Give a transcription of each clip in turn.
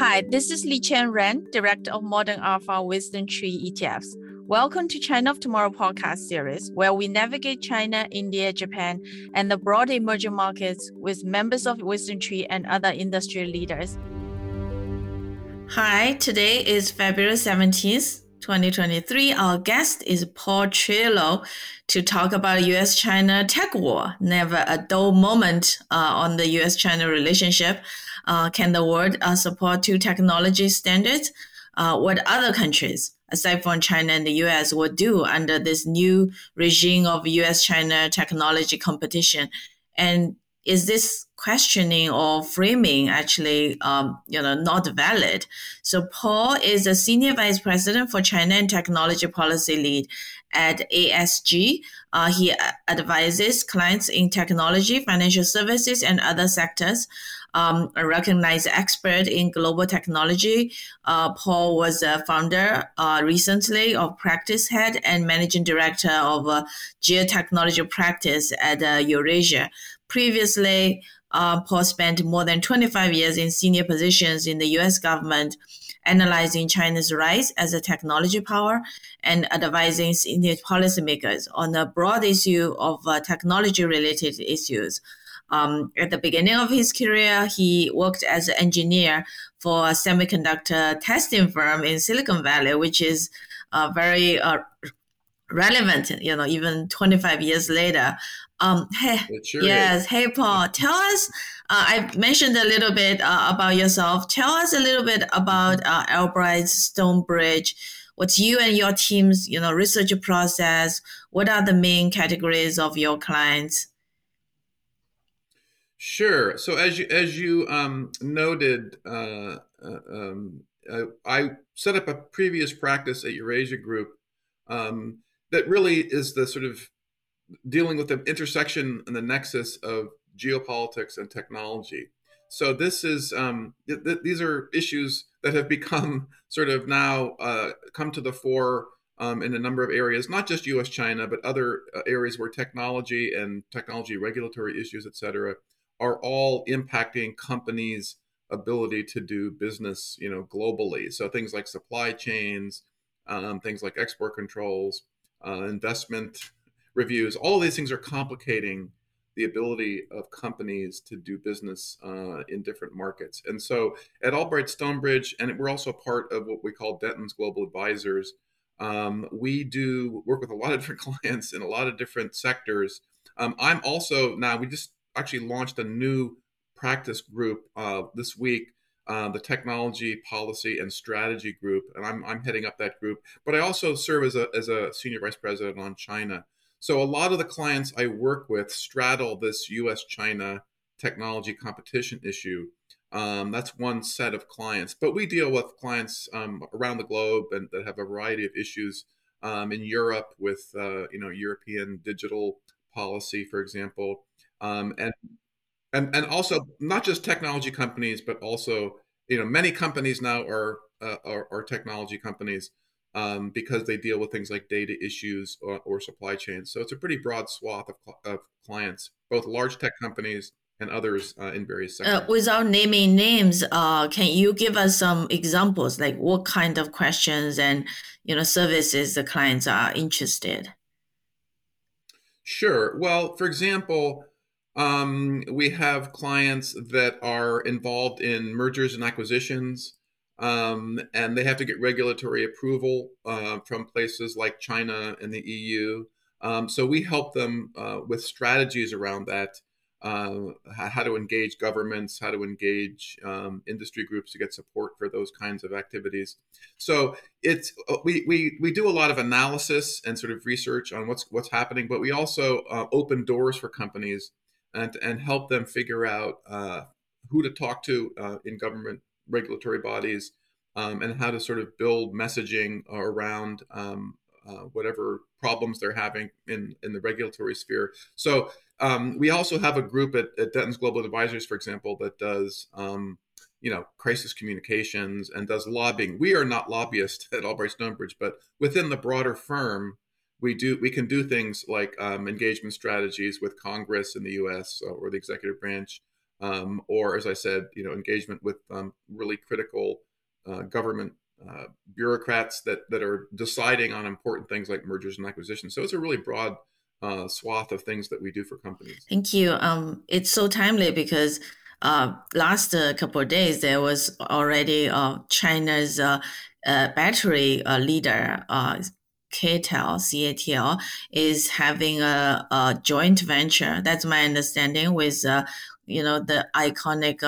Hi, this is Liqian Ren, Director of Modern Alpha WisdomTree ETFs. Welcome to China of Tomorrow podcast series, where we navigate China, India, Japan, and the broad emerging markets with members of WisdomTree and other industry leaders. Hi, today is February 17th, 2023. Our guest is Paul Triolo to talk about US China tech war. Never a dull moment uh, on the US China relationship. Uh, can the world uh, support two technology standards? Uh, what other countries, aside from China and the US, would do under this new regime of US China technology competition? And is this questioning or framing actually um, you know not valid so paul is a senior vice president for china and technology policy lead at asg uh, he advises clients in technology financial services and other sectors um, a recognized expert in global technology. Uh, Paul was a founder uh, recently of Practice Head and managing director of a geotechnology practice at uh, Eurasia. Previously, uh, Paul spent more than 25 years in senior positions in the US government, analyzing China's rise as a technology power and advising senior policymakers on a broad issue of uh, technology related issues. Um, at the beginning of his career, he worked as an engineer for a semiconductor testing firm in Silicon Valley, which is uh, very uh, relevant, you know, even 25 years later. Um, hey, sure yes, is. hey Paul, tell us. Uh, I mentioned a little bit uh, about yourself. Tell us a little bit about uh, Albright Stonebridge. What's you and your team's, you know, research process? What are the main categories of your clients? Sure. So as you as you um, noted, uh, uh, um, uh, I set up a previous practice at Eurasia Group um, that really is the sort of dealing with the intersection and the nexus of geopolitics and technology. So this is um, th- th- these are issues that have become sort of now uh, come to the fore um, in a number of areas, not just U.S. China, but other uh, areas where technology and technology regulatory issues, et cetera, are all impacting companies' ability to do business, you know, globally. So things like supply chains, um, things like export controls, uh, investment reviews. All these things are complicating the ability of companies to do business uh, in different markets. And so at Albright Stonebridge, and we're also part of what we call Dentons Global Advisors, um, we do work with a lot of different clients in a lot of different sectors. Um, I'm also now, we just actually launched a new practice group uh, this week. Uh, the technology policy and strategy group, and I'm, I'm heading up that group. But I also serve as a, as a senior vice president on China. So a lot of the clients I work with straddle this U.S. China technology competition issue. Um, that's one set of clients, but we deal with clients um, around the globe and that have a variety of issues. Um, in Europe, with uh, you know European digital policy, for example, um, and and and also not just technology companies, but also you know many companies now are uh, are, are technology companies um, because they deal with things like data issues or, or supply chains. So it's a pretty broad swath of, of clients, both large tech companies and others uh, in various uh, sectors. Uh, without naming names, uh, can you give us some examples, like what kind of questions and you know services the clients are interested? Sure. Well, for example, um, we have clients that are involved in mergers and acquisitions um, and they have to get regulatory approval uh, from places like China and the EU. Um, so we help them uh, with strategies around that, uh, how to engage governments, how to engage um, industry groups to get support for those kinds of activities. So it's uh, we, we we do a lot of analysis and sort of research on what's what's happening, but we also uh, open doors for companies and and help them figure out uh, who to talk to in government regulatory bodies um, and how to sort of build messaging around um, uh, whatever problems they're having in, in the regulatory sphere. So um, we also have a group at, at Dentons Global Advisors, for example, that does um, you know crisis communications and does lobbying. We are not lobbyists at Albright Stonebridge, but within the broader firm, we do we can do things like um, engagement strategies with Congress in the U.S. or the executive branch um, or as I said, you know, engagement with um, really critical uh, government uh, bureaucrats that that are deciding on important things like mergers and acquisitions. So it's a really broad uh, swath of things that we do for companies. Thank you. Um, it's so timely because uh, last uh, couple of days there was already uh, China's uh, uh, battery uh, leader. CATL, CATL is having a, a, joint venture. That's my understanding with, you know, the iconic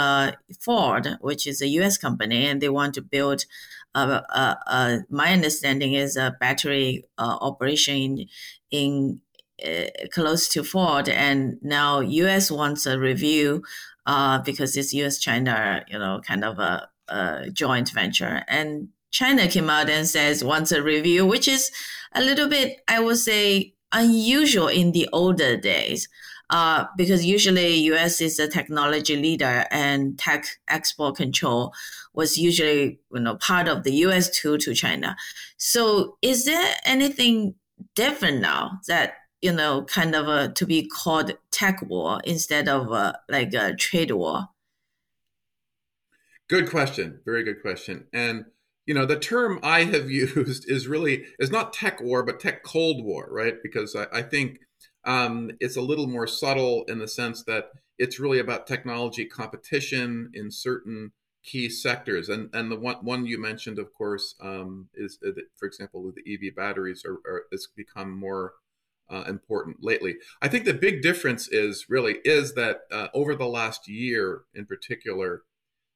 Ford, which is a U.S. company, and they want to build uh, uh, uh, my understanding is a battery operation in, in close to Ford, and now U.S. wants a review because it's U.S. China, you know, kind of a, a joint venture, and China came out and says wants a review, which is a little bit, I would say, unusual in the older days uh, because usually U.S. is a technology leader and tech export control was usually you know part of the U.S. tool to China. So is there anything different now that you know kind of a, to be called tech war instead of a, like a trade war? Good question. Very good question. And you know the term I have used is really is not tech war but tech cold war, right? Because I, I think um, it's a little more subtle in the sense that it's really about technology competition in certain key sectors. And and the one one you mentioned, of course, um, is uh, for example, the EV batteries are, are has become more uh, important lately. I think the big difference is really is that uh, over the last year, in particular,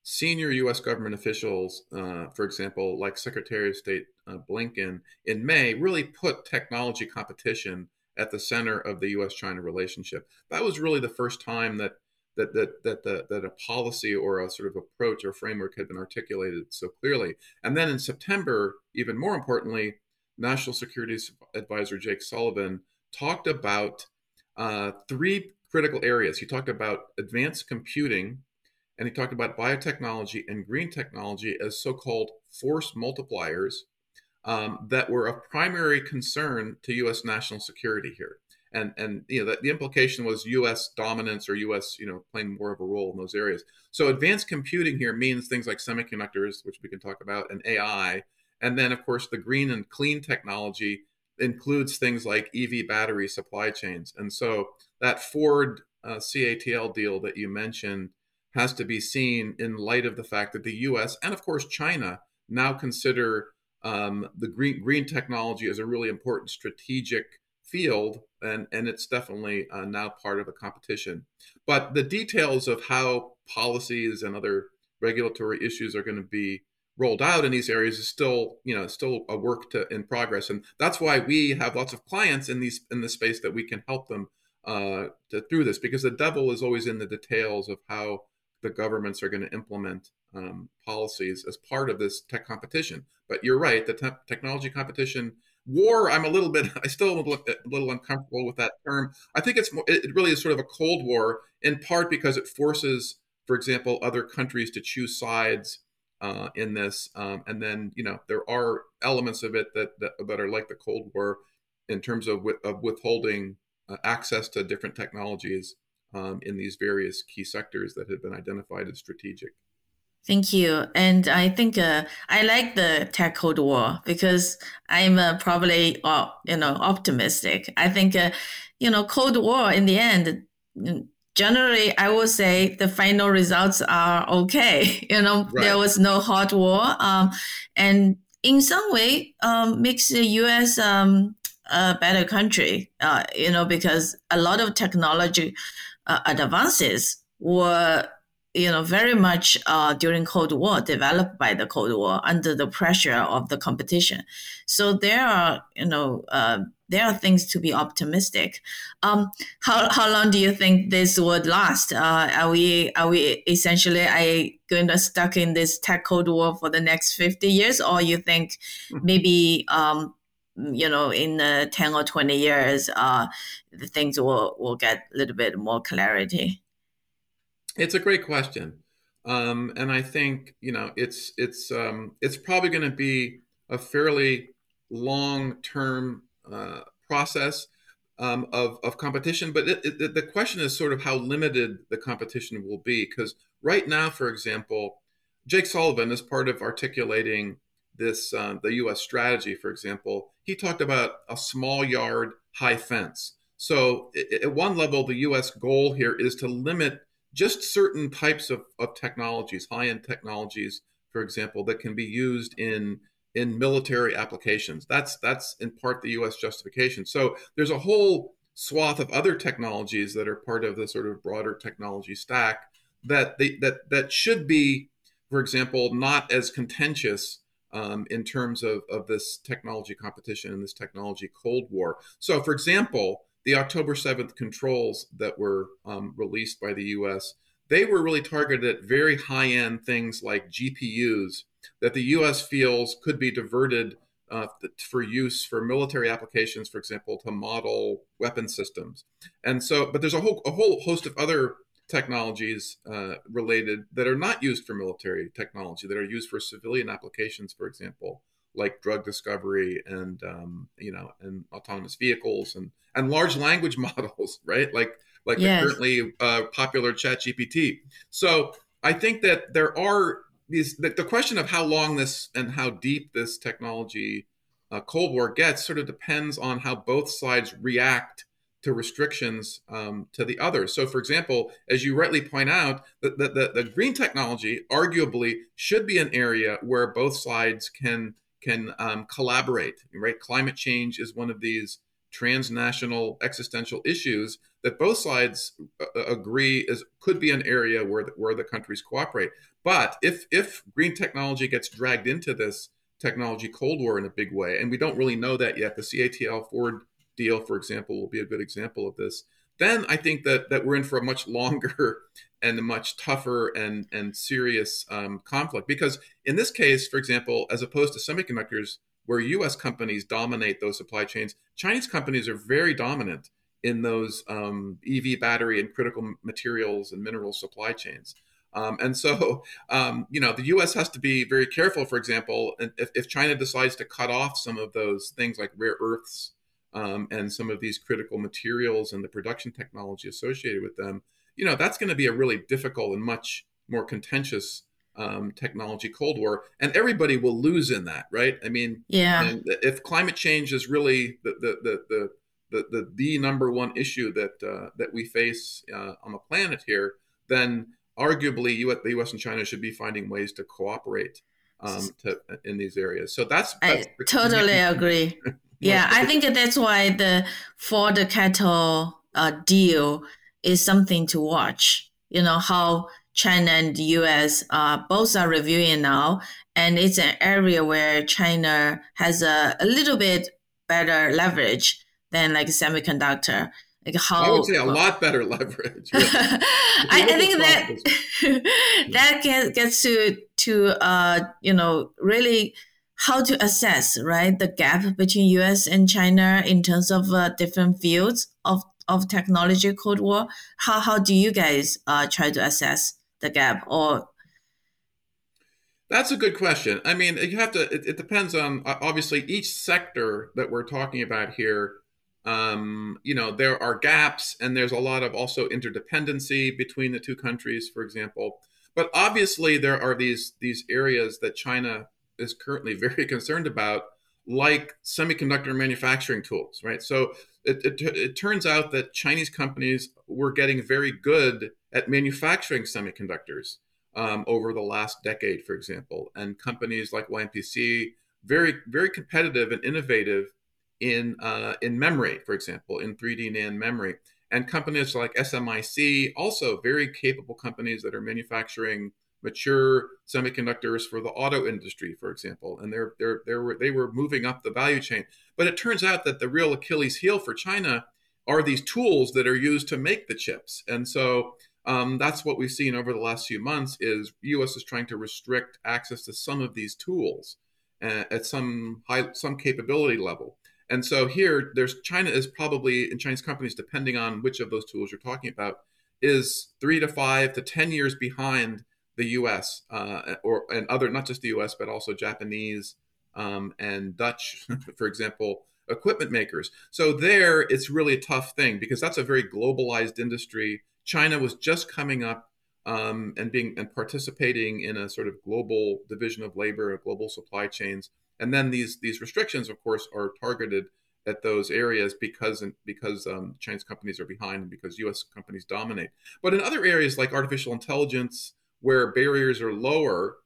senior U.S. government officials, uh, for example, like Secretary of State uh, Blinken in May, really put technology competition at the center of the U.S.-China relationship. That was really the first time that that that that that, that a policy or a sort of approach or framework had been articulated so clearly. And then in September, even more importantly, National Security Advisor Jake Sullivan talked about uh, three critical areas. He talked about advanced computing, and he talked about biotechnology and green technology as so-called force multipliers um, that were of primary concern to U.S. national security here. And, and you know the, the, implication was U.S. dominance or U.S. you know playing more of a role in those areas. So advanced computing here means things like semiconductors, which we can talk about, and AI, and then of course the green and clean technology includes things like EV battery supply chains. And so that Ford uh, CATL deal that you mentioned has to be seen in light of the fact that the U.S. and of course China now consider um, the green green technology as a really important strategic field, and and it's definitely uh, now part of a competition. But the details of how policies and other regulatory issues are going to be rolled out in these areas is still you know still a work to in progress and that's why we have lots of clients in these in the space that we can help them uh, to, through this because the devil is always in the details of how the governments are going to implement um, policies as part of this tech competition. But you're right, the te- technology competition war. I'm a little bit, I still am a little, uncomfortable with that term. I think it's more, it really is sort of a cold war in part because it forces, for example, other countries to choose sides uh, in this, um, and then you know there are elements of it that that, that are like the Cold War in terms of, of withholding uh, access to different technologies um, in these various key sectors that have been identified as strategic. Thank you. And I think uh, I like the tech cold war because I'm uh, probably, uh, you know, optimistic. I think, uh, you know, cold war in the end, generally, I would say the final results are okay. You know, right. there was no hot war. Um, and in some way, um, makes the U.S. Um, a better country, uh, you know, because a lot of technology uh, advances were you know, very much uh, during Cold War, developed by the Cold War under the pressure of the competition. So there are, you know, uh, there are things to be optimistic. Um, how how long do you think this would last? Uh, are we are we essentially I going to stuck in this tech Cold War for the next fifty years, or you think hmm. maybe um, you know in uh, ten or twenty years, uh, the things will will get a little bit more clarity? It's a great question, um, and I think you know it's it's um, it's probably going to be a fairly long term uh, process. um, of, of competition, but it, it, the question is sort of how limited the competition will be. Because right now, for example, Jake Sullivan, as part of articulating this uh, the U.S. strategy, for example, he talked about a small yard, high fence. So at one level, the U.S. goal here is to limit just certain types of, of technologies, high-end technologies, for example, that can be used in in military applications. That's that's in part the U.S. justification. So there's a whole swath of other technologies that are part of the sort of broader technology stack that they, that that should be, for example, not as contentious um, in terms of, of this technology competition and this technology Cold War. So, for example, the October 7th controls that were um, released by the US, they were really targeted at very high end things like GPUs that the US feels could be diverted uh, for use for military applications, for example, to model weapon systems. And so, but there's a whole, a whole host of other technologies uh, related that are not used for military technology that are used for civilian applications for example like drug discovery and um, you know and autonomous vehicles and and large language models right like like yes. the currently uh, popular chat gpt so i think that there are these the, the, question of how long this and how deep this technology uh, cold war gets sort of depends on how both sides react to restrictions um, to the others. So, for example, as you rightly point out, the, the, the, green technology arguably should be an area where both sides can can um, collaborate. Right, climate change is one of these transnational existential issues that both sides uh, uh, agree is could be an area where the, where the countries cooperate. But if if green technology gets dragged into this technology cold war in a big way, and we don't really know that yet, the CATL Ford deal, for example, will be a good example of this. Then I think that that we're in for a much longer and a much tougher and and serious um, conflict because in this case, for example, as opposed to semiconductors, where U.S. companies dominate those supply chains, Chinese companies are very dominant in those um, EV battery and critical materials and mineral supply chains. Um, and so, um, you know, the U.S. has to be very careful. For example, if, if China decides to cut off some of those things like rare earths um, and some of these critical materials and the production technology associated with them, you know, that's going to be a really difficult and much more contentious um, technology Cold War, and everybody will lose in that, right? I mean, yeah. If climate change is really the the the the the, the, the number one issue that uh, that we face uh, on the planet here, then arguably U- the U.S. and China should be finding ways to cooperate um, to, in these areas. So that's, that's I totally agree. Yeah, I think that's why the Ford CATL uh, deal is something to watch. You know how China and the U.S. Uh, both are reviewing now, and it's an area where China has a, a little bit better leverage than like semiconductor. Like how I would say a lot better leverage. I, I, think that that gets, gets to to uh, you know really how to assess right the gap between U.S. and China in terms of uh, different fields of of technology Cold War. How how do you guys uh, try to assess the gap or? That's a good question. I mean, you have to. It, it depends on obviously each sector that we're talking about here. Um, you know, there are gaps, and there's a lot of also interdependency between the two countries, for example. But obviously, there are these these areas that China is currently very concerned about, like semiconductor manufacturing tools, right? So it, it, it, turns out that Chinese companies were getting very good at manufacturing semiconductors um, over the last decade, for example, and companies like YMTC very very competitive and innovative in uh, in memory, for example, in 3D NAND memory, and companies like SMIC also very capable companies that are manufacturing mature semiconductors for the auto industry, for example, and they're, they're, they're, they were moving up the value chain. But it turns out that the real Achilles heel for China are these tools that are used to make the chips. And so um, that's what we've seen over the last few months is U.S. is trying to restrict access to some of these tools uh, at some high, some capability level. And so here, there's China is probably, in Chinese companies, depending on which of those tools you're talking about, is three to five to 10 years behind the U.S. Uh, or and other not just the U.S. but also Japanese um, and Dutch, for example, equipment makers. So there, it's really a tough thing because that's a very globalized industry. China was just coming up um, and being and participating in a sort of global division of labor, global supply chains. And then these these restrictions, of course, are targeted at those areas because because um, Chinese companies are behind and because U.S. companies dominate. But in other areas like artificial intelligence, where barriers are lower,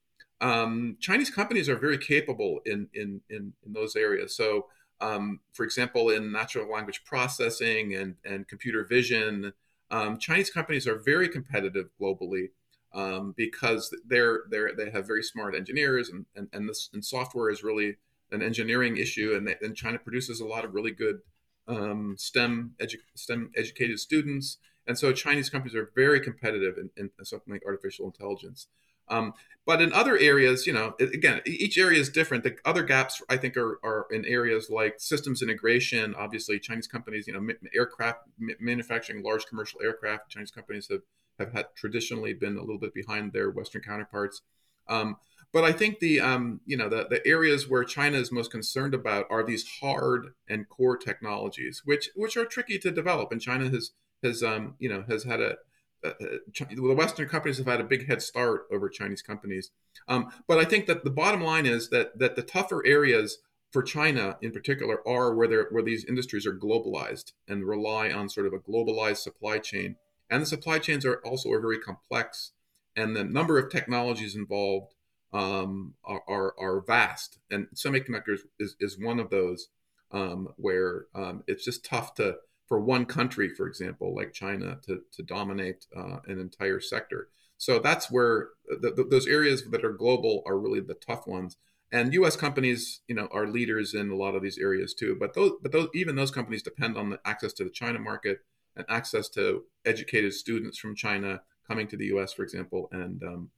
um, Chinese companies are very capable in in in, in those areas. So, um, for example, in natural language processing and and computer vision, um, Chinese companies are very competitive globally. Um, because they're, they're they have very smart engineers and and and, this, and software is really an engineering issue, and, they, and China produces a lot of really good um, STEM edu- STEM educated students, and so Chinese companies are very competitive in, in something like artificial intelligence. Um, but in other areas, you know, again, each area is different. The other gaps, I think, are, are in areas like systems integration. Obviously, Chinese companies, you know, aircraft manufacturing large commercial aircraft. Chinese companies have have had traditionally been a little bit behind their Western counterparts. Um, but I think the um, you know the, the areas where China is most concerned about are these hard and core technologies, which which are tricky to develop. And China has has um, you know has had a, the Western companies have had a big head start over Chinese companies. Um, but I think that the bottom line is that that the tougher areas for China in particular are where where these industries are globalized and rely on sort of a globalized supply chain. And the supply chains are also are very complex, and the number of technologies involved um, are, are, are, vast, and semiconductors is, is one of those um, where um, it's just tough to for one country, for example, like China, to, to dominate uh, an entire sector. So that's where the, the, those areas that are global are really the tough ones. And U.S. companies, you know, are leaders in a lot of these areas too. But those, but those, even those companies depend on the access to the China market and access to educated students from China coming to the U.S., for example, and um,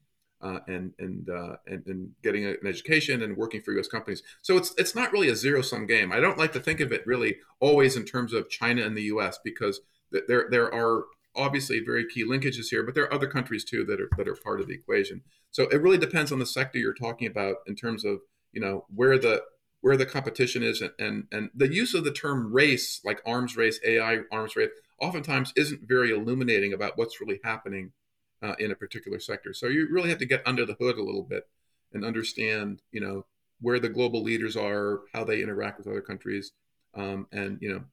uh, and and, uh, and, and getting an education and working for U.S. companies. So it's it's not really a zero sum game. I don't like to think of it really always in terms of China and the U.S. because there there are obviously very key linkages here, but there are other countries too that are that are part of the equation. So it really depends on the sector you're talking about in terms of you know where the where the competition is and and, and the use of the term race like arms race AI arms race oftentimes isn't very illuminating about what's really happening uh, in a particular sector. So you really have to get under the hood a little bit and understand, you know, where the global leaders are, how they interact with other countries, um, and you know,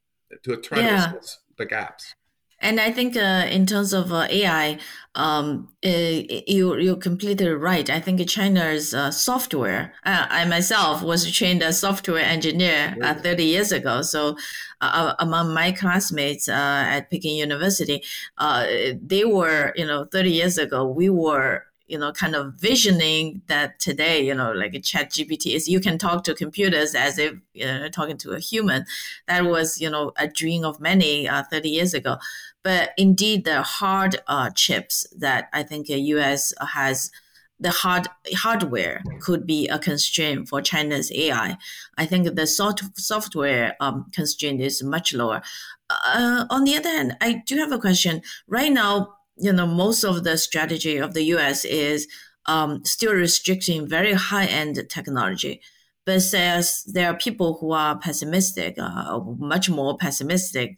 to try yeah. to assess the gaps. And I think uh, in terms of uh, AI, um, uh, you you're completely right. I think China's uh, software. Uh, I myself was trained as software engineer uh, 30 years ago. So among my classmates at Peking University, they were you know 30 years ago we were you know, kind of visioning that today, you know, like a chat GPT is you can talk to computers as if you know, talking to a human. That was, you know, a dream of many uh, 30 years ago. But indeed, the hard uh, chips that I think the US has, the hard hardware could be a constraint for China's AI. I think the soft, software um, constraint is much lower. Uh, on the other hand, I do have a question. Right now, you know, most of the strategy of the US is um, still restricting very high end technology. But says there are people who are pessimistic, uh, much more pessimistic,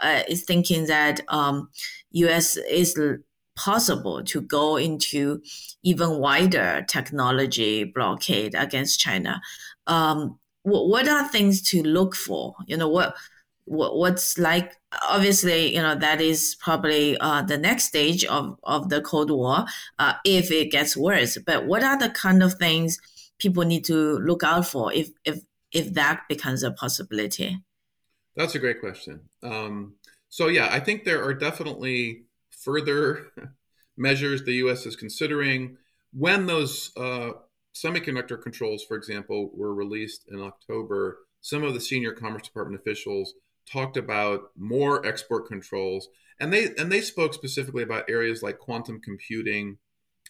uh, is thinking that um, US is possible to go into even wider technology blockade against China. Um, what, what are things to look for? You know, what, what's like obviously you know that is probably uh, the next stage of, of the cold war uh, if it gets worse. But what are the kind of things people need to look out for if if if that becomes a possibility? That's a great question. Um, so yeah i think there are definitely further measures the us is considering. When those uh, semiconductor controls for example were released in october some of the senior commerce department officials talked about more export controls, and they and they spoke specifically about areas like quantum computing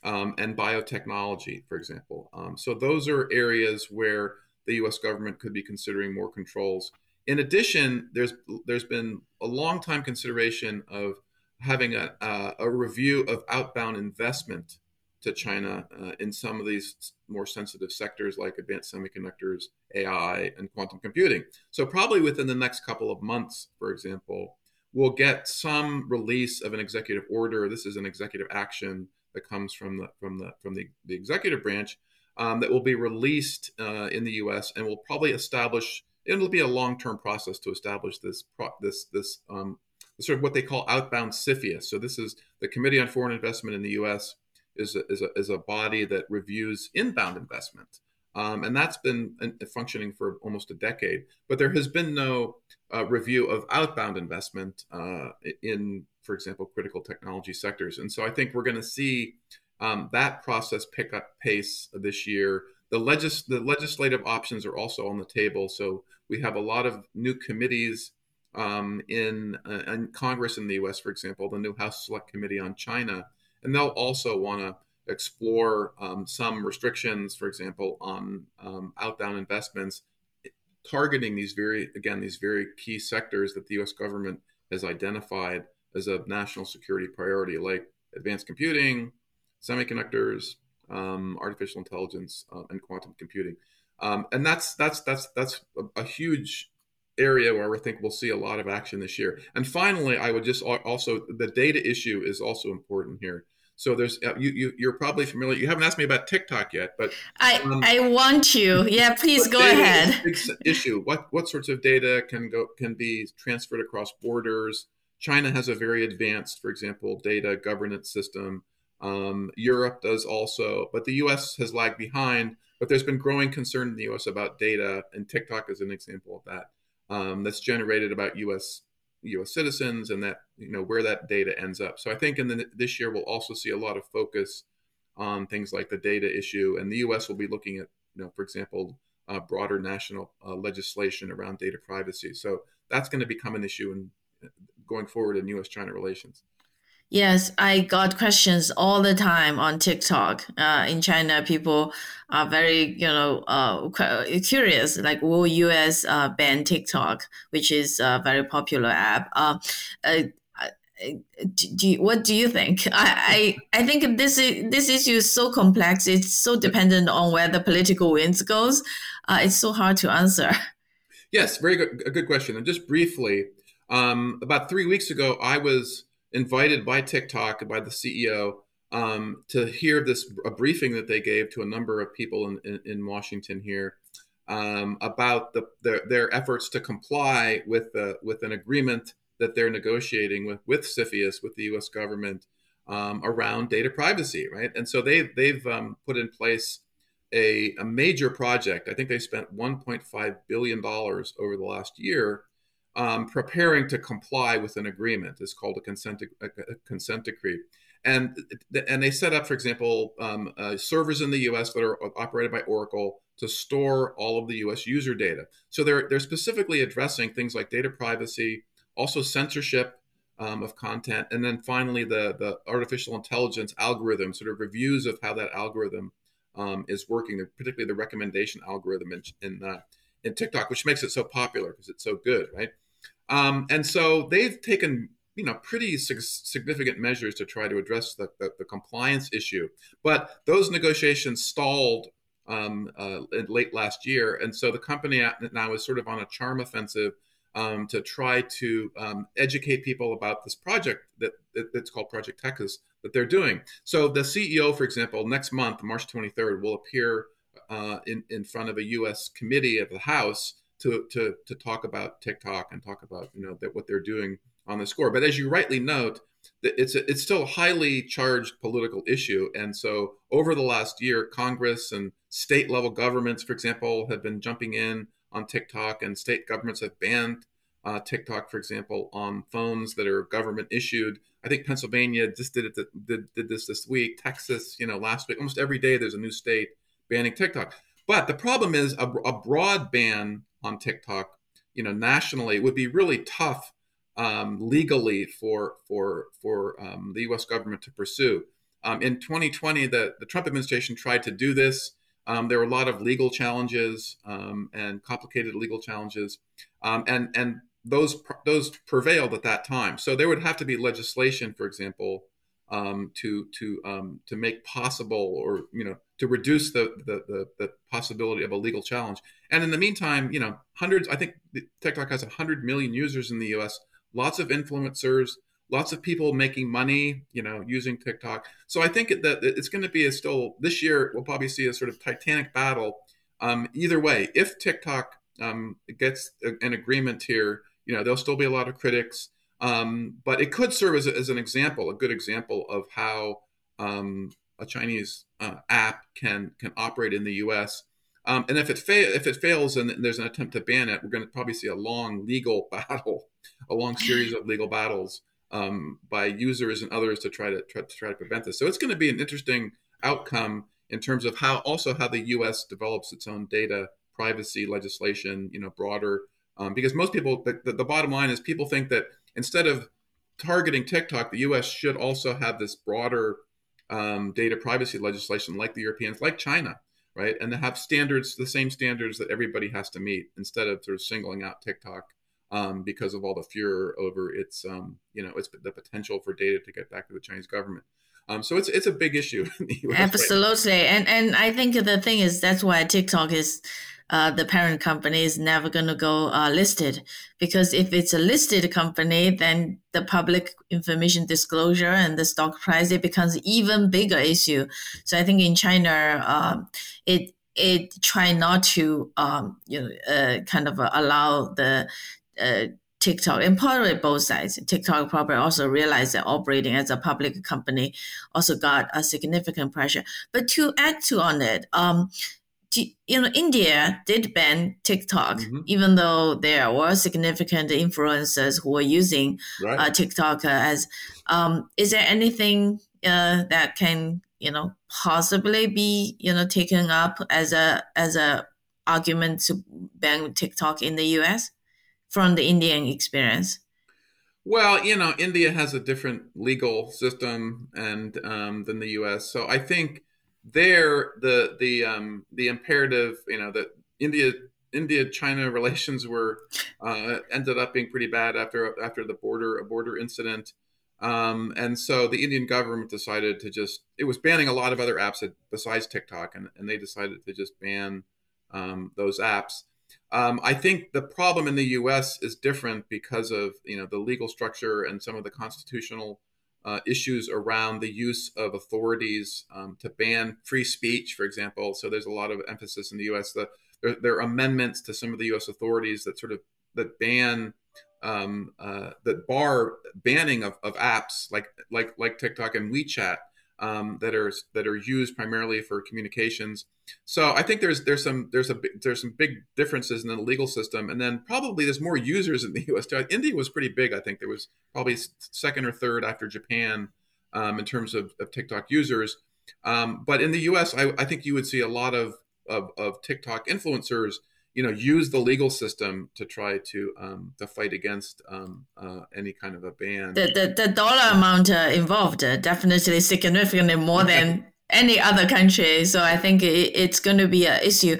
um, and biotechnology, for example. Um, so those are areas where the U.S. government could be considering more controls. In addition, there's there's been a long time consideration of having a, a, a review of outbound investment to China uh, in some of these more sensitive sectors like advanced semiconductors, AI, and quantum computing. So, probably within the next couple of months, for example, we'll get some release of an executive order. This is an executive action that comes from the from the from the, the executive branch um, that will be released uh, in the U.S. and will probably establish. It'll be a long-term process to establish this pro- this this um, sort of what they call outbound CFIUS. So this is the Committee on Foreign Investment in the U.S is a, is a, is a body that reviews inbound investment. Um, and that's been functioning for almost a decade. But there has been no uh, review of outbound investment uh, in, for example, critical technology sectors. And so I think we're going to see um, that process pick up pace this year. The, legis- the legislative options are also on the table. So we have a lot of new committees um, in, uh, in Congress in the US, for example, the new House Select Committee on China and they'll also want to explore um, some restrictions, for example, on um, outbound investments, targeting these very, again, these very key sectors that the US government has identified as a national security priority, like advanced computing, semiconductors, um, artificial intelligence, uh, and quantum computing. Um, and that's that's that's that's a, a huge area where I think we'll see a lot of action this year. And finally, I would just also the data issue is also important here. So there's uh, you, you are probably familiar. You haven't asked me about TikTok yet, but I um, I want to. Yeah, please go ahead. issue. What what sorts of data can go can be transferred across borders? China has a very advanced, for example, data governance system. Um, Europe does also, but the U.S. has lagged behind. But there's been growing concern in the U.S. about data, and TikTok is an example of that. Um, that's generated about U.S. U.S. citizens and that you know where that data ends up. So I think in the, this year we'll also see a lot of focus on things like the data issue, and the U.S. will be looking at you know, for example, uh, broader national uh, legislation around data privacy. So that's going to become an issue in going forward in U.S.-China relations. Yes, I got questions all the time on TikTok. Uh, in China, people are very, you know, uh, curious. Like, will US uh, ban TikTok, which is a very popular app? Uh, uh, do you, what do you think? I, I, I think this is, this issue is so complex. It's so dependent on where the political winds goes. Uh, it's so hard to answer. Yes, very good, a good question. And just briefly, um, about three weeks ago, I was invited by TikTok by the CEO um, to hear this a briefing that they gave to a number of people in, in, in Washington here um, about the, their, their efforts to comply with the, with an agreement that they're negotiating with with CFIUS with the U.S. government um, around data privacy, right? And so they they've um, put in place a, a major project. I think they spent 1.5 billion dollars over the last year um, preparing to comply with an agreement. It's called a consent, a, a consent decree. And, and they set up, for example, um, uh, servers in the US that are operated by Oracle to store all of the US user data. So they're, they're specifically addressing things like data privacy, also censorship um, of content, and then finally the, the artificial intelligence algorithm, sort of reviews of how that algorithm um, is working, particularly the recommendation algorithm in, in, uh, in TikTok, which makes it so popular because it's so good, right? Um, and so they've taken you know pretty significant measures to try to address the, the, the compliance issue. But those negotiations stalled um, uh, late last year, and so the company now is sort of on a charm offensive um, to try to um, educate people about this project that, that, that's called Project Texas that they're doing. So the CEO, for example, next month, March 23rd, will appear uh, in in front of a U.S. committee of the House to to to talk about TikTok and talk about you know that what they're doing on the score. But as you rightly note, it's a, it's still a highly charged political issue, and so over the last year, Congress and state level governments, for example, have been jumping in on TikTok, and state governments have banned uh, TikTok, for example, on phones that are government issued. I think Pennsylvania just did it did, did this this week. Texas, you know, last week. Almost every day, there's a new state banning TikTok. But the problem is a, a broad ban on TikTok, you know, nationally would be really tough um, legally for for for um, the U.S. government to pursue. Um, in 2020, the the Trump administration tried to do this. Um, there were a lot of legal challenges um, and complicated legal challenges, um, and and those those prevailed at that time. So there would have to be legislation, for example, um, to to um, to make possible or you know to reduce the, the, the the possibility of a legal challenge. And in the meantime, you know, hundreds. I think TikTok has hundred million users in the U.S. Lots of influencers, lots of people making money, you know, using TikTok. So I think that it's going to be a still this year. We'll probably see a sort of titanic battle. Um, either way, if TikTok um, gets an agreement here, you know, there'll still be a lot of critics. Um, but it could serve as, a, as, an example, a good example of how um, a Chinese uh, app can can operate in the U.S. Um, and if it fa- if it fails and there's an attempt to ban it, we're going to probably see a long legal battle, a long series of legal battles um, by users and others to try to try, to try to prevent this. So it's going to be an interesting outcome in terms of how also how the U.S. develops its own data privacy legislation, you know, broader. Um, because most people, the, the, the bottom line is people think that instead of targeting TikTok, the U.S. should also have this broader um, data privacy legislation, like the Europeans, like China, right? And to have standards, the same standards that everybody has to meet, instead of sort of singling out TikTok um, because of all the furor over its, um, you know, its the potential for data to get back to the Chinese government. Um, so it's it's a big issue. Absolutely, right and and I think the thing is that's why TikTok is uh, the parent company is never going to go uh, listed because if it's a listed company, then the public information disclosure and the stock price it becomes even bigger issue. So I think in China, um, it it try not to um, you know uh, kind of allow the uh, TikTok and probably both sides. TikTok probably also realized that operating as a public company also got a significant pressure. But to add to on it, um, you know, India did ban TikTok, mm-hmm. even though there were significant influencers who were using right. uh, TikTok as. Um, is there anything uh, that can, you know, possibly be, you know, taken up as a as a argument to ban TikTok in the U.S. from the Indian experience? Well, you know, India has a different legal system and um, than the U.S., so I think there the the um, the imperative you know that India India China relations were uh, ended up being pretty bad after after the border a border incident. Um, and so the Indian government decided to just it was banning a lot of other apps besides TikTok, and, and they decided to just ban um, those apps. Um, I think the problem in the U.S. is different because of you know the legal structure and some of the constitutional uh, issues around the use of authorities um, to ban free speech, for example. So there's a lot of emphasis in the U.S. that there, there, are amendments to some of the U.S. authorities that sort of that ban um, uh, that bar banning of, of apps like like like TikTok and WeChat um, that are that are used primarily for communications. So I think there's there's some there's a there's some big differences in the legal system, and then probably there's more users in the U.S. India was pretty big. I think there was probably second or third after Japan um, in terms of, of TikTok users. Um, but in the U.S., I, I, think you would see a lot of, of, of TikTok influencers you know use the legal system to try to um, to fight against um, uh, any kind of a ban. The the, the dollar amount uh, involved uh, definitely significantly more than any other country. So I think it, it's going to be an issue.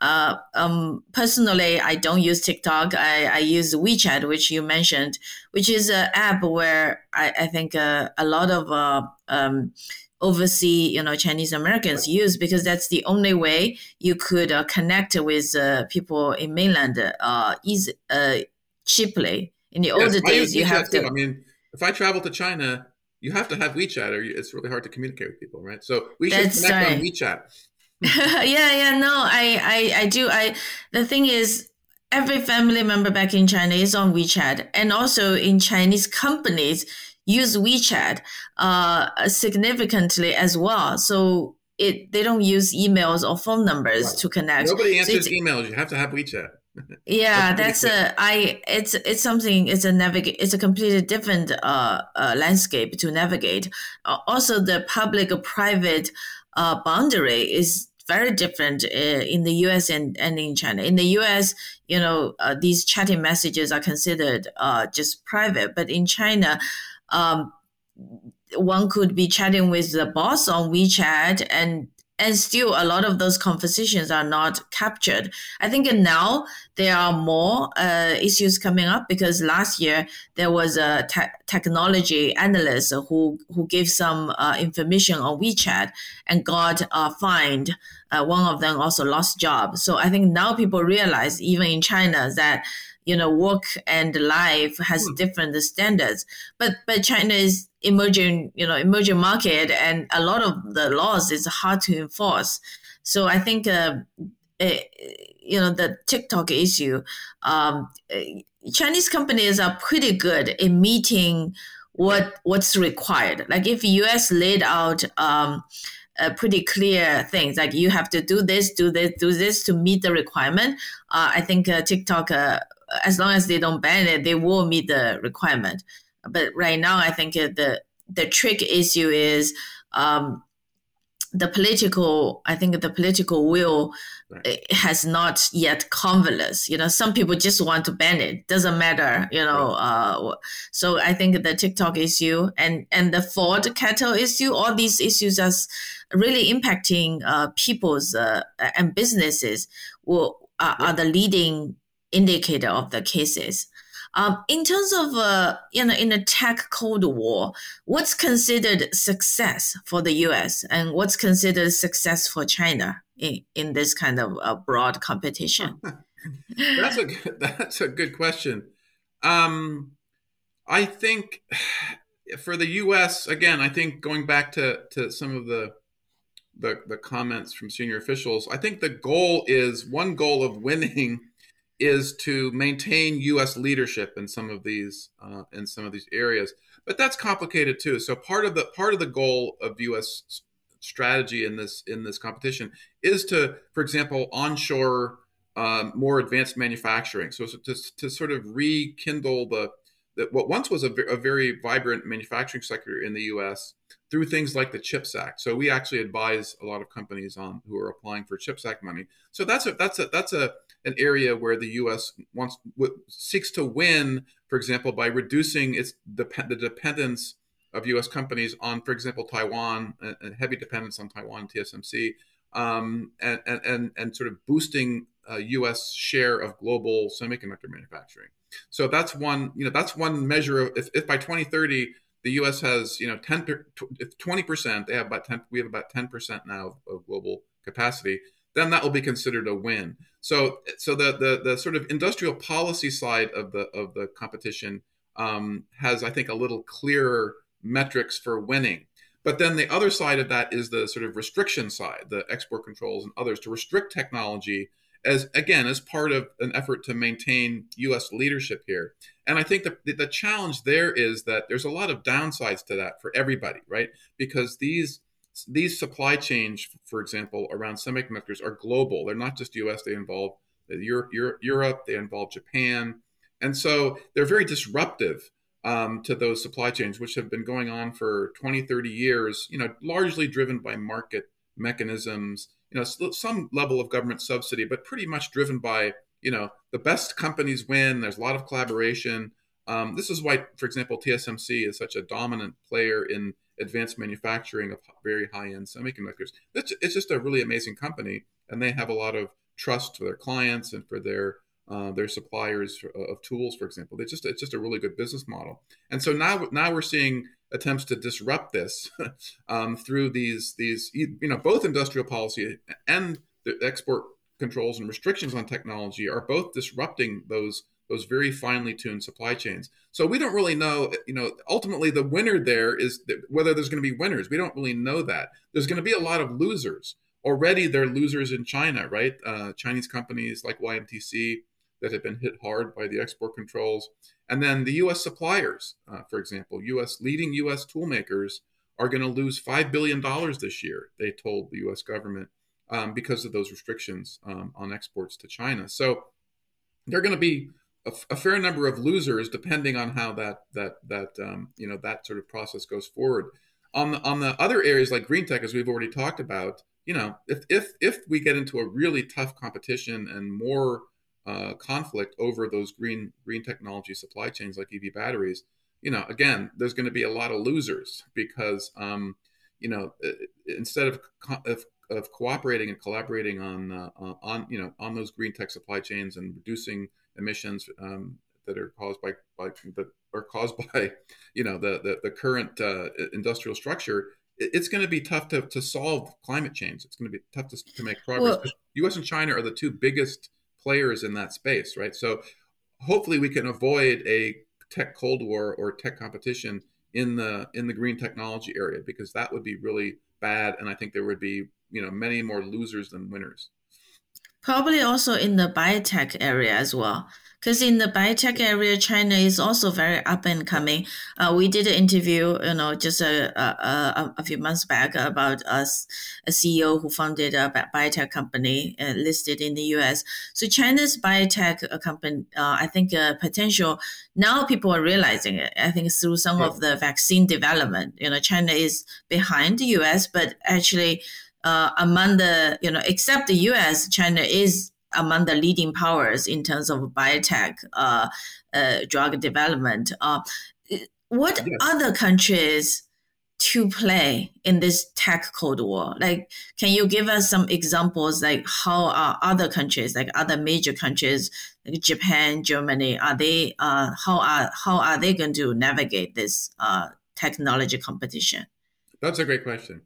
Uh, um, personally, I don't use TikTok. I, I use WeChat, which you mentioned, which is an app where I, I think uh, a lot of uh, um, overseas, you know, Chinese Americans use because that's the only way you could uh, connect with uh, people in mainland uh, easy, uh, cheaply. In the yes, older days, you have to. I mean, if I travel to China, you have to have WeChat, or it's really hard to communicate with people, right? So we should that's connect right. on WeChat. yeah, yeah, no, I, I, I do. I the thing is, every family member back in China is on WeChat, and also in Chinese companies use WeChat uh, significantly as well. So it they don't use emails or phone numbers right. to connect. Nobody answers so emails. You have to have WeChat. yeah, that's, that's a I. It's it's something. It's a navigate. It's a completely different uh, uh, landscape to navigate. Uh, also, the public-private uh, boundary is very different uh, in the US and, and in China. In the US, you know, uh, these chatting messages are considered uh, just private, but in China, um, one could be chatting with the boss on WeChat and and still a lot of those conversations are not captured. I think now there are more uh, issues coming up because last year there was a te- technology analyst who who gave some uh, information on WeChat and got uh, fined. Uh, one of them also lost job. So I think now people realize even in China that you know work and life has hmm. different standards. But but china is emerging you know emerging market and a lot of the laws is hard to enforce. So i think uh, uh, you know the tiktok issue um, chinese companies are pretty good in meeting what what's required. Like if us laid out um, uh, pretty clear things like you have to do this do this do this to meet the requirement uh, i think uh, tiktok uh, as long as they don't ban it, they will meet the requirement. But right now, I think the the trick issue is um, the political. I think the political will right. has not yet convalesced. You know, some people just want to ban it. Doesn't matter. You know, right. uh, so I think the TikTok issue and and the Ford CATL issue, all these issues are really impacting uh, people's uh, and businesses. Will are, are the leading indicator of the cases. Um, in terms of uh, you know in a tech cold war, what's considered success for the U.S. and what's considered success for China in, in this kind of uh, broad competition? that's a good, that's a good question. Um, I think for the U.S. again, I think going back to to some of the the, the comments from senior officials, I think the goal is one goal of winning is to maintain U.S. leadership in some of these uh, in some of these areas, but that's complicated too. So part of the part of the goal of U.S. strategy in this in this competition is to, for example, onshore um, more advanced manufacturing. So to, to sort of rekindle the that what once was a, a, very vibrant manufacturing sector in the U.S. through things like the CHIPS Act. So we actually advise a lot of companies on who are applying for CHIPS Act money. So that's a that's a that's a an area where the U.S. wants seeks to win, for example, by reducing its the dependence of U.S. companies on, for example, Taiwan, and heavy dependence on Taiwan TSMC, um, and, and and sort of boosting uh, U.S. share of global semiconductor manufacturing. So that's one, you know, that's one measure of if, if by 2030 the U.S. has, you know, 10, 20 percent, they have about 10, we have about 10 percent now of global capacity then that will be considered a win. So, so the the, the sort of industrial policy side of the of the competition um, has, I think, a little clearer metrics for winning. But then the other side of that is the sort of restriction side, the export controls and others to restrict technology as again as part of an effort to maintain U.S. leadership here. And I think the the challenge there is that there's a lot of downsides to that for everybody, right? Because these these supply chains, for example, around semiconductors are global. They're not just U.S. They involve Europe, Europe. They involve Japan, and so they're very disruptive um, to those supply chains, which have been going on for 20, 30 years. You know, largely driven by market mechanisms. You know, some level of government subsidy, but pretty much driven by you know the best companies win. There's a lot of collaboration. Um, this is why, for example, TSMC is such a dominant player in advanced manufacturing of very high end semiconductors. It's, it's just a really amazing company, and they have a lot of trust for their clients and for their uh, their suppliers of tools, for example. It's just it's just a really good business model. And so now now we're seeing attempts to disrupt this um, through these these you know both industrial policy and the export controls and restrictions on technology are both disrupting those those very finely tuned supply chains. So we don't really know, you know, ultimately the winner there is whether there's going to be winners. We don't really know that. There's going to be a lot of losers. Already there are losers in China, right? Uh, Chinese companies like YMTC that have been hit hard by the export controls. And then the US suppliers, uh, for example, US leading US tool makers are going to lose $5 billion this year, they told the US government, um, because of those restrictions um, on exports to China. So they're going to be a, a, fair number of losers depending on how that that that um, you know that sort of process goes forward. On the on the other areas like green tech, as we've already talked about, you know, if if if we get into a really tough competition and more uh, conflict over those green green technology supply chains like EV batteries, you know, again, there's going to be a lot of losers because um, you know, instead of, of of cooperating and collaborating on uh, on you know on those green tech supply chains and reducing emissions um, that are caused by, by that are caused by you know the the, the current uh, industrial structure it's going to be tough to, to solve climate change. It's going to be tough to, to make progress. Well, us and china are the two biggest players in that space right? So hopefully we can avoid a tech cold war or tech competition in the in the green technology area because that would be really bad and i think there would be you know many more losers than winners probably also in the biotech area as well because in the biotech area, China is also very up and coming. Uh, we did an interview, you know, just a, a, a few months back about us, a CEO who founded a biotech company uh, listed in the U.S. So China's biotech uh, company, uh, I think, uh, potential now people are realizing it. I think through some yeah. of the vaccine development, you know, China is behind the U.S., but actually. Uh, among the, you know, except the U.S., China is among the leading powers in terms of biotech uh, uh, drug development. Uh, what yes. other countries to play in this tech cold war? Like, can you give us some examples? Like, how are other countries, like other major countries, like Japan, Germany, are they? Uh, how are how are they going to navigate this uh, technology competition? That's a great question.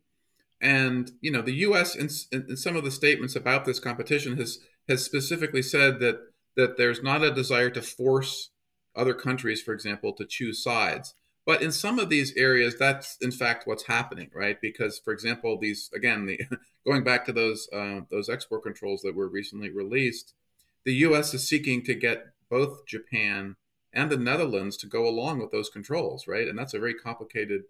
And you know, the U.S. in, in some of the statements about this competition has has specifically said that that there's not a desire to force other countries, for example, to choose sides. But in some of these areas, that's in fact what's happening, right? Because, for example, these again, the, going back to those uh, those export controls that were recently released, the U.S. is seeking to get both Japan and the Netherlands to go along with those controls, right? And that's a very complicated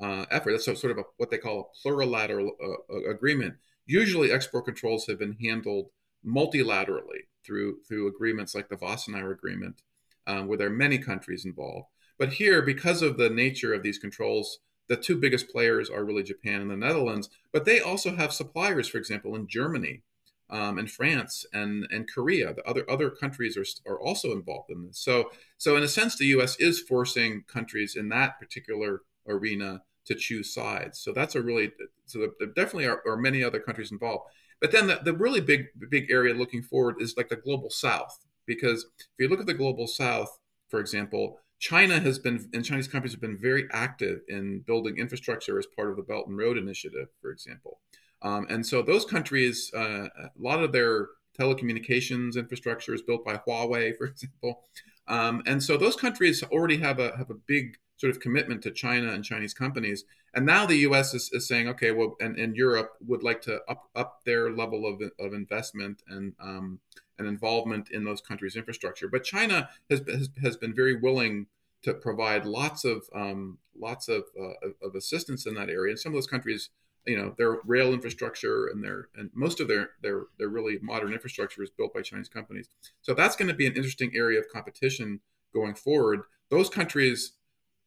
uh, effort. That's sort of a, what they call a plurilateral uh, agreement. Usually, export controls have been handled multilaterally through through agreements like the Wassenaar Agreement, um, where there are many countries involved. But here, because of the nature of these controls, the two biggest players are really Japan and the Netherlands. But they also have suppliers, for example, in Germany, um, and France and and Korea. The other other countries are are also involved in this. So so in a sense, the U.S. is forcing countries in that particular arena to choose sides. So that's a really so there definitely are, are many other countries involved. But then the, the really big big area looking forward is like the global south, because if you look at the global south, for example, China has been and Chinese companies have been very active in building infrastructure as part of the Belt and Road Initiative, for example. Um, and so those countries, uh, a lot of their telecommunications infrastructure is built by Huawei, for example. Um, and so those countries already have a have a big sort of commitment to China and Chinese companies. And now the U.S. is, is saying, okay, well, and, and Europe would like to up up their level of, of investment and um, and involvement in those countries' infrastructure. But China has has, has been very willing to provide lots of um, lots of, uh, of assistance in that area. And some of those countries, you know, their rail infrastructure and their and most of their their their really modern infrastructure is built by Chinese companies. So that's going to be an interesting area of competition going forward. Those countries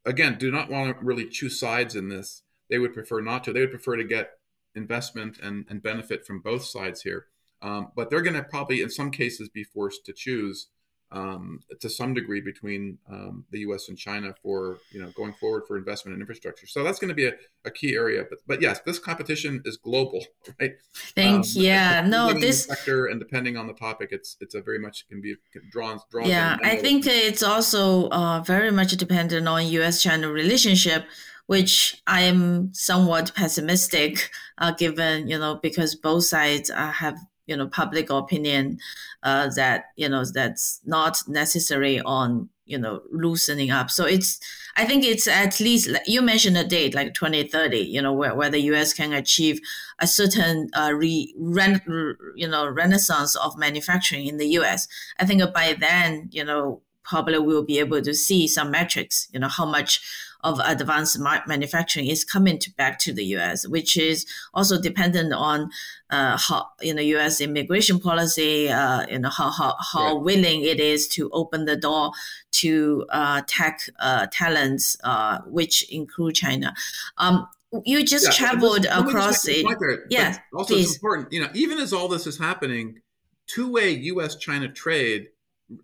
again, do not want to really choose sides in this. They would prefer not to. They would prefer to get investment and, and benefit from both sides here. Um, but they're going to probably, in some cases, be forced to choose um, to some degree between um, the U.S. and China for you know going forward for investment in infrastructure. So that's going to be a, a key area. But but yes, this competition is global, right? Thank um, yeah. No, this sector and depending on the topic, it's it's a very much can be drawn drawn. Yeah, I think it's also uh, very much dependent on U.S.-China relationship which I am somewhat pessimistic, uh, given you know because both sides uh, have you know public opinion uh, that you know that's not necessary on you know loosening up. So it's i think it's at least you mentioned a date like 2030 you know where, where the us can achieve a certain uh, re, you know renaissance of manufacturing in the us i think by then you know probably we'll be able to see some metrics you know how much of advanced manufacturing is coming to back to the U.S., which is also dependent on uh, how you know U.S. immigration policy, uh, you know how how, how right. willing it is to open the door to uh, tech uh, talents, uh, which include China. Um, you just yeah, traveled across it. Yeah, also please. it's important. You know, even as all this is happening, two-way U.S.-China trade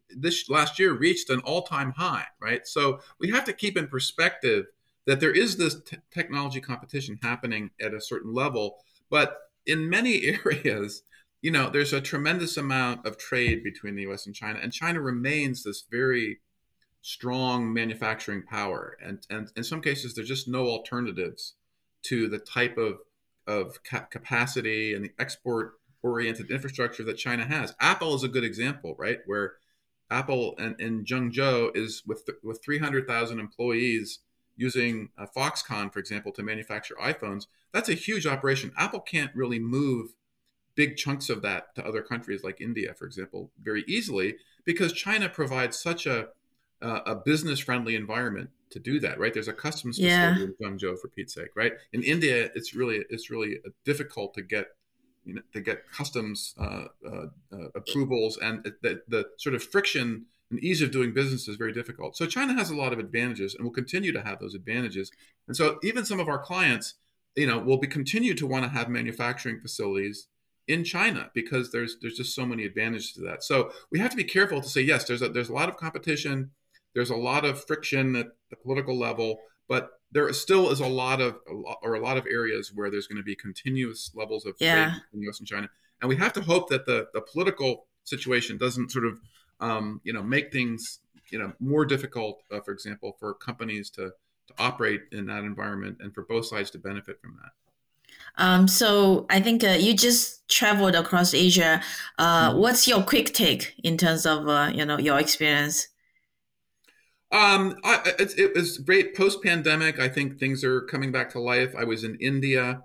this last year reached an all-time high, right? So we have to keep in perspective that there is this t- technology competition happening at a certain level, but in many areas, you know, there's a tremendous amount of trade between the U.S. and China, and China remains this very strong manufacturing power. And and in some cases, there's just no alternatives to the type of of ca- capacity and the export oriented infrastructure that China has. Apple is a good example, right? Where Apple and in Zhengzhou is with with 300,000 employees using uh, Foxconn, for example, to manufacture iPhones. That's a huge operation. Apple can't really move big chunks of that to other countries like India, for example, very easily because China provides such a uh, a business friendly environment to do that, right? There's a customs facility yeah. in Guangzhou for Pete's sake, right? In India, it's really it's really difficult to get you know to get customs uh, uh, uh approvals and the, the sort of friction and ease of doing business is very difficult. So China has a lot of advantages and will continue to have those advantages. And so even some of our clients, you know, will be continue to want to have manufacturing facilities in China because there's there's just so many advantages to that. So we have to be careful to say yes. There's a, there's a lot of competition. There's a lot of friction at the political level, but there still is a lot of or a lot of areas where there's going to be continuous levels of yeah. trade between U.S. and China, and we have to hope that the the political situation doesn't sort of um, you know make things you know more difficult, uh, for example, for companies to to operate in that environment and for both sides to benefit from that. Um, so I think uh, you just traveled across Asia. Uh, mm-hmm. What's your quick take in terms of uh, you know your experience? Um, I, it, it, was great post pandemic. I think things are coming back to life. I was in India,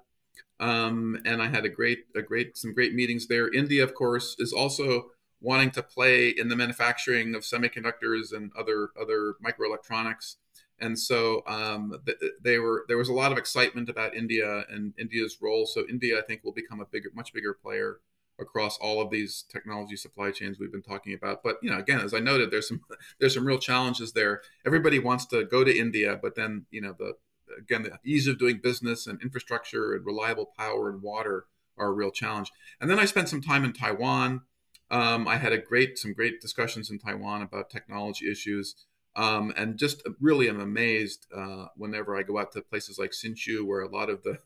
um, and I had a great, a great, some great meetings there. India, of course, is also wanting to play in the manufacturing of semiconductors and other other microelectronics and so um, they were there was a lot of excitement about India and India's role. So India, I think, will become a bigger, much bigger player across all of these technology supply chains we've been talking about. But you know, again, as I noted, there's some there's some real challenges there. Everybody wants to go to India, but then you know the again the ease of doing business and infrastructure and reliable power and water are a real challenge. And then I spent some time in Taiwan. Um, I had a great some great discussions in Taiwan about technology issues. Um, and just really am amazed uh, whenever I go out to places like Hsinchu, where a lot of the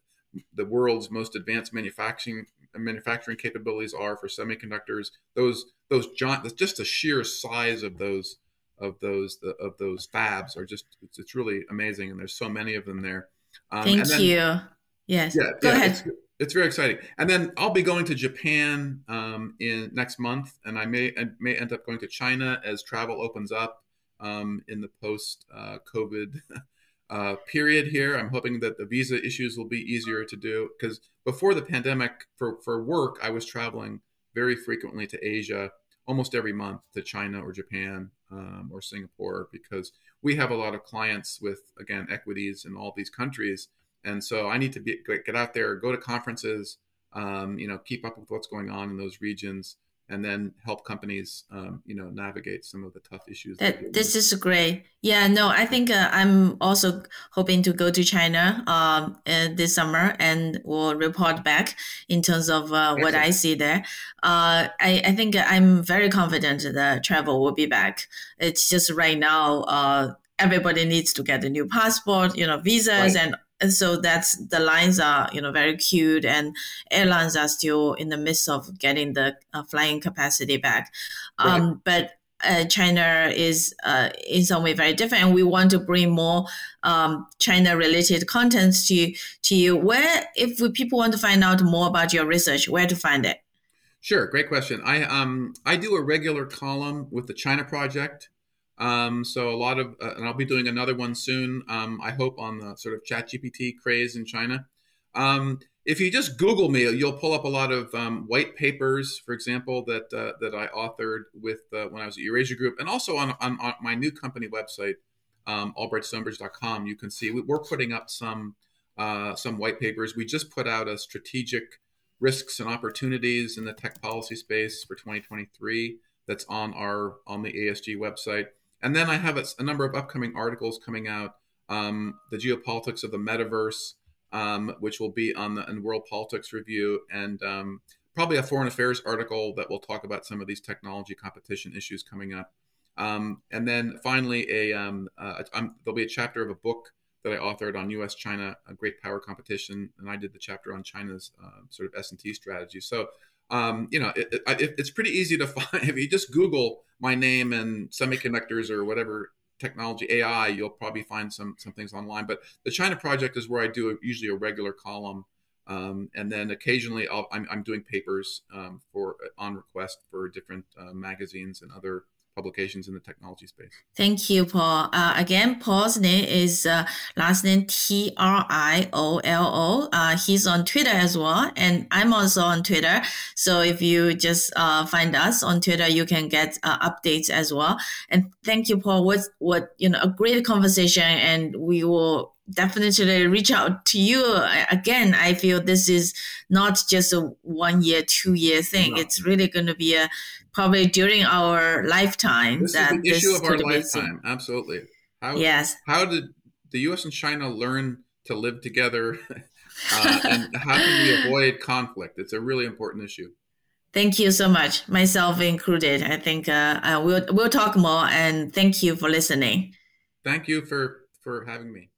the world's most advanced manufacturing manufacturing capabilities are for semiconductors. Those those giant, just the sheer size of those of those of those fabs are just it's, it's really amazing, and there's so many of them there. Um, Thank then, you. Yes. Yeah. Go yeah, ahead. It's, it's, very exciting. And then I'll be going to Japan um, in next month, and I may I may end up going to China as travel opens up um, in the post uh, COVID uh, period here. I'm hoping that the visa issues will be easier to do because before the pandemic, for, for work, I was traveling very frequently to Asia, almost every month to China or Japan um, or Singapore because we have a lot of clients with, again, equities in all these countries. And so I need to be, get out there, go to conferences, um, you know, keep up with what's going on in those regions and then help companies um, you know navigate some of the tough issues that, this is great. Yeah no i think uh, i'm also hoping to go to china um, uh, this summer and will report back in terms of uh, what i see there. Uh, I, I think i'm very confident that travel will be back. It's just right now uh, everybody needs to get a new passport you know visas right. and and so that's the lines are you know very cute and airlines are still in the midst of getting the uh, flying capacity back right. um, but uh, China is uh, in some way very different, and we want to bring more um, China-related contents to to you. Where, if people want to find out more about your research, where to find it? Sure, great question. I um I do a regular column with the China Project um, so a lot of, uh, and I'll be doing another one soon. Um, I hope on the sort of ChatGPT craze in China. Um, if you just Google me, you'll pull up a lot of um, white papers, for example, that uh, that I authored with uh, when I was at Eurasia Group, and also on, on, on my new company website, um, AlbrightStonebridge.com. You can see we're putting up some uh, some white papers. We just put out a strategic risks and opportunities in the tech policy space for 2023 that's on our on the ASG website. And then I have a, a number of upcoming articles coming out. Um, the geopolitics of the metaverse, um, which will be on the World Politics Review, and um, probably a foreign affairs article that will talk about some of these technology competition issues coming up. Um, and then finally, a uh, there'll be a chapter of a book that I authored on U.S. China a great power competition, and I did the chapter on China's uh, sort of S and T strategy. So um, you know, it, it, it's pretty easy to find if you just Google my name and semiconductors or whatever technology AI, you'll probably find some some things online. But the China project is where I do a, usually a regular column, um, and then occasionally i am doing papers um, for on request for different uh, magazines and other publications in the technology space. Thank you, Paul. Uh, again, Paul's name is uh, last name T R I O L O. Uh, he's on Twitter as well, and I'm also on Twitter. So if you just uh, find us on Twitter, you can get uh, updates as well. And thank you, Paul. What what you know, a great conversation, and we will definitely reach out to you again. I feel this is not just a one year, two year thing. No. It's really going to be a probably during our lifetime. This that is the issue of our lifetime. Absolutely. How, yes. How did the U.S. and China learn to live together, uh, and how can we avoid conflict? It's a really important issue. Thank you so much, myself included. I think uh, uh, we'll we'll talk more, and thank you for listening. Thank you for for having me.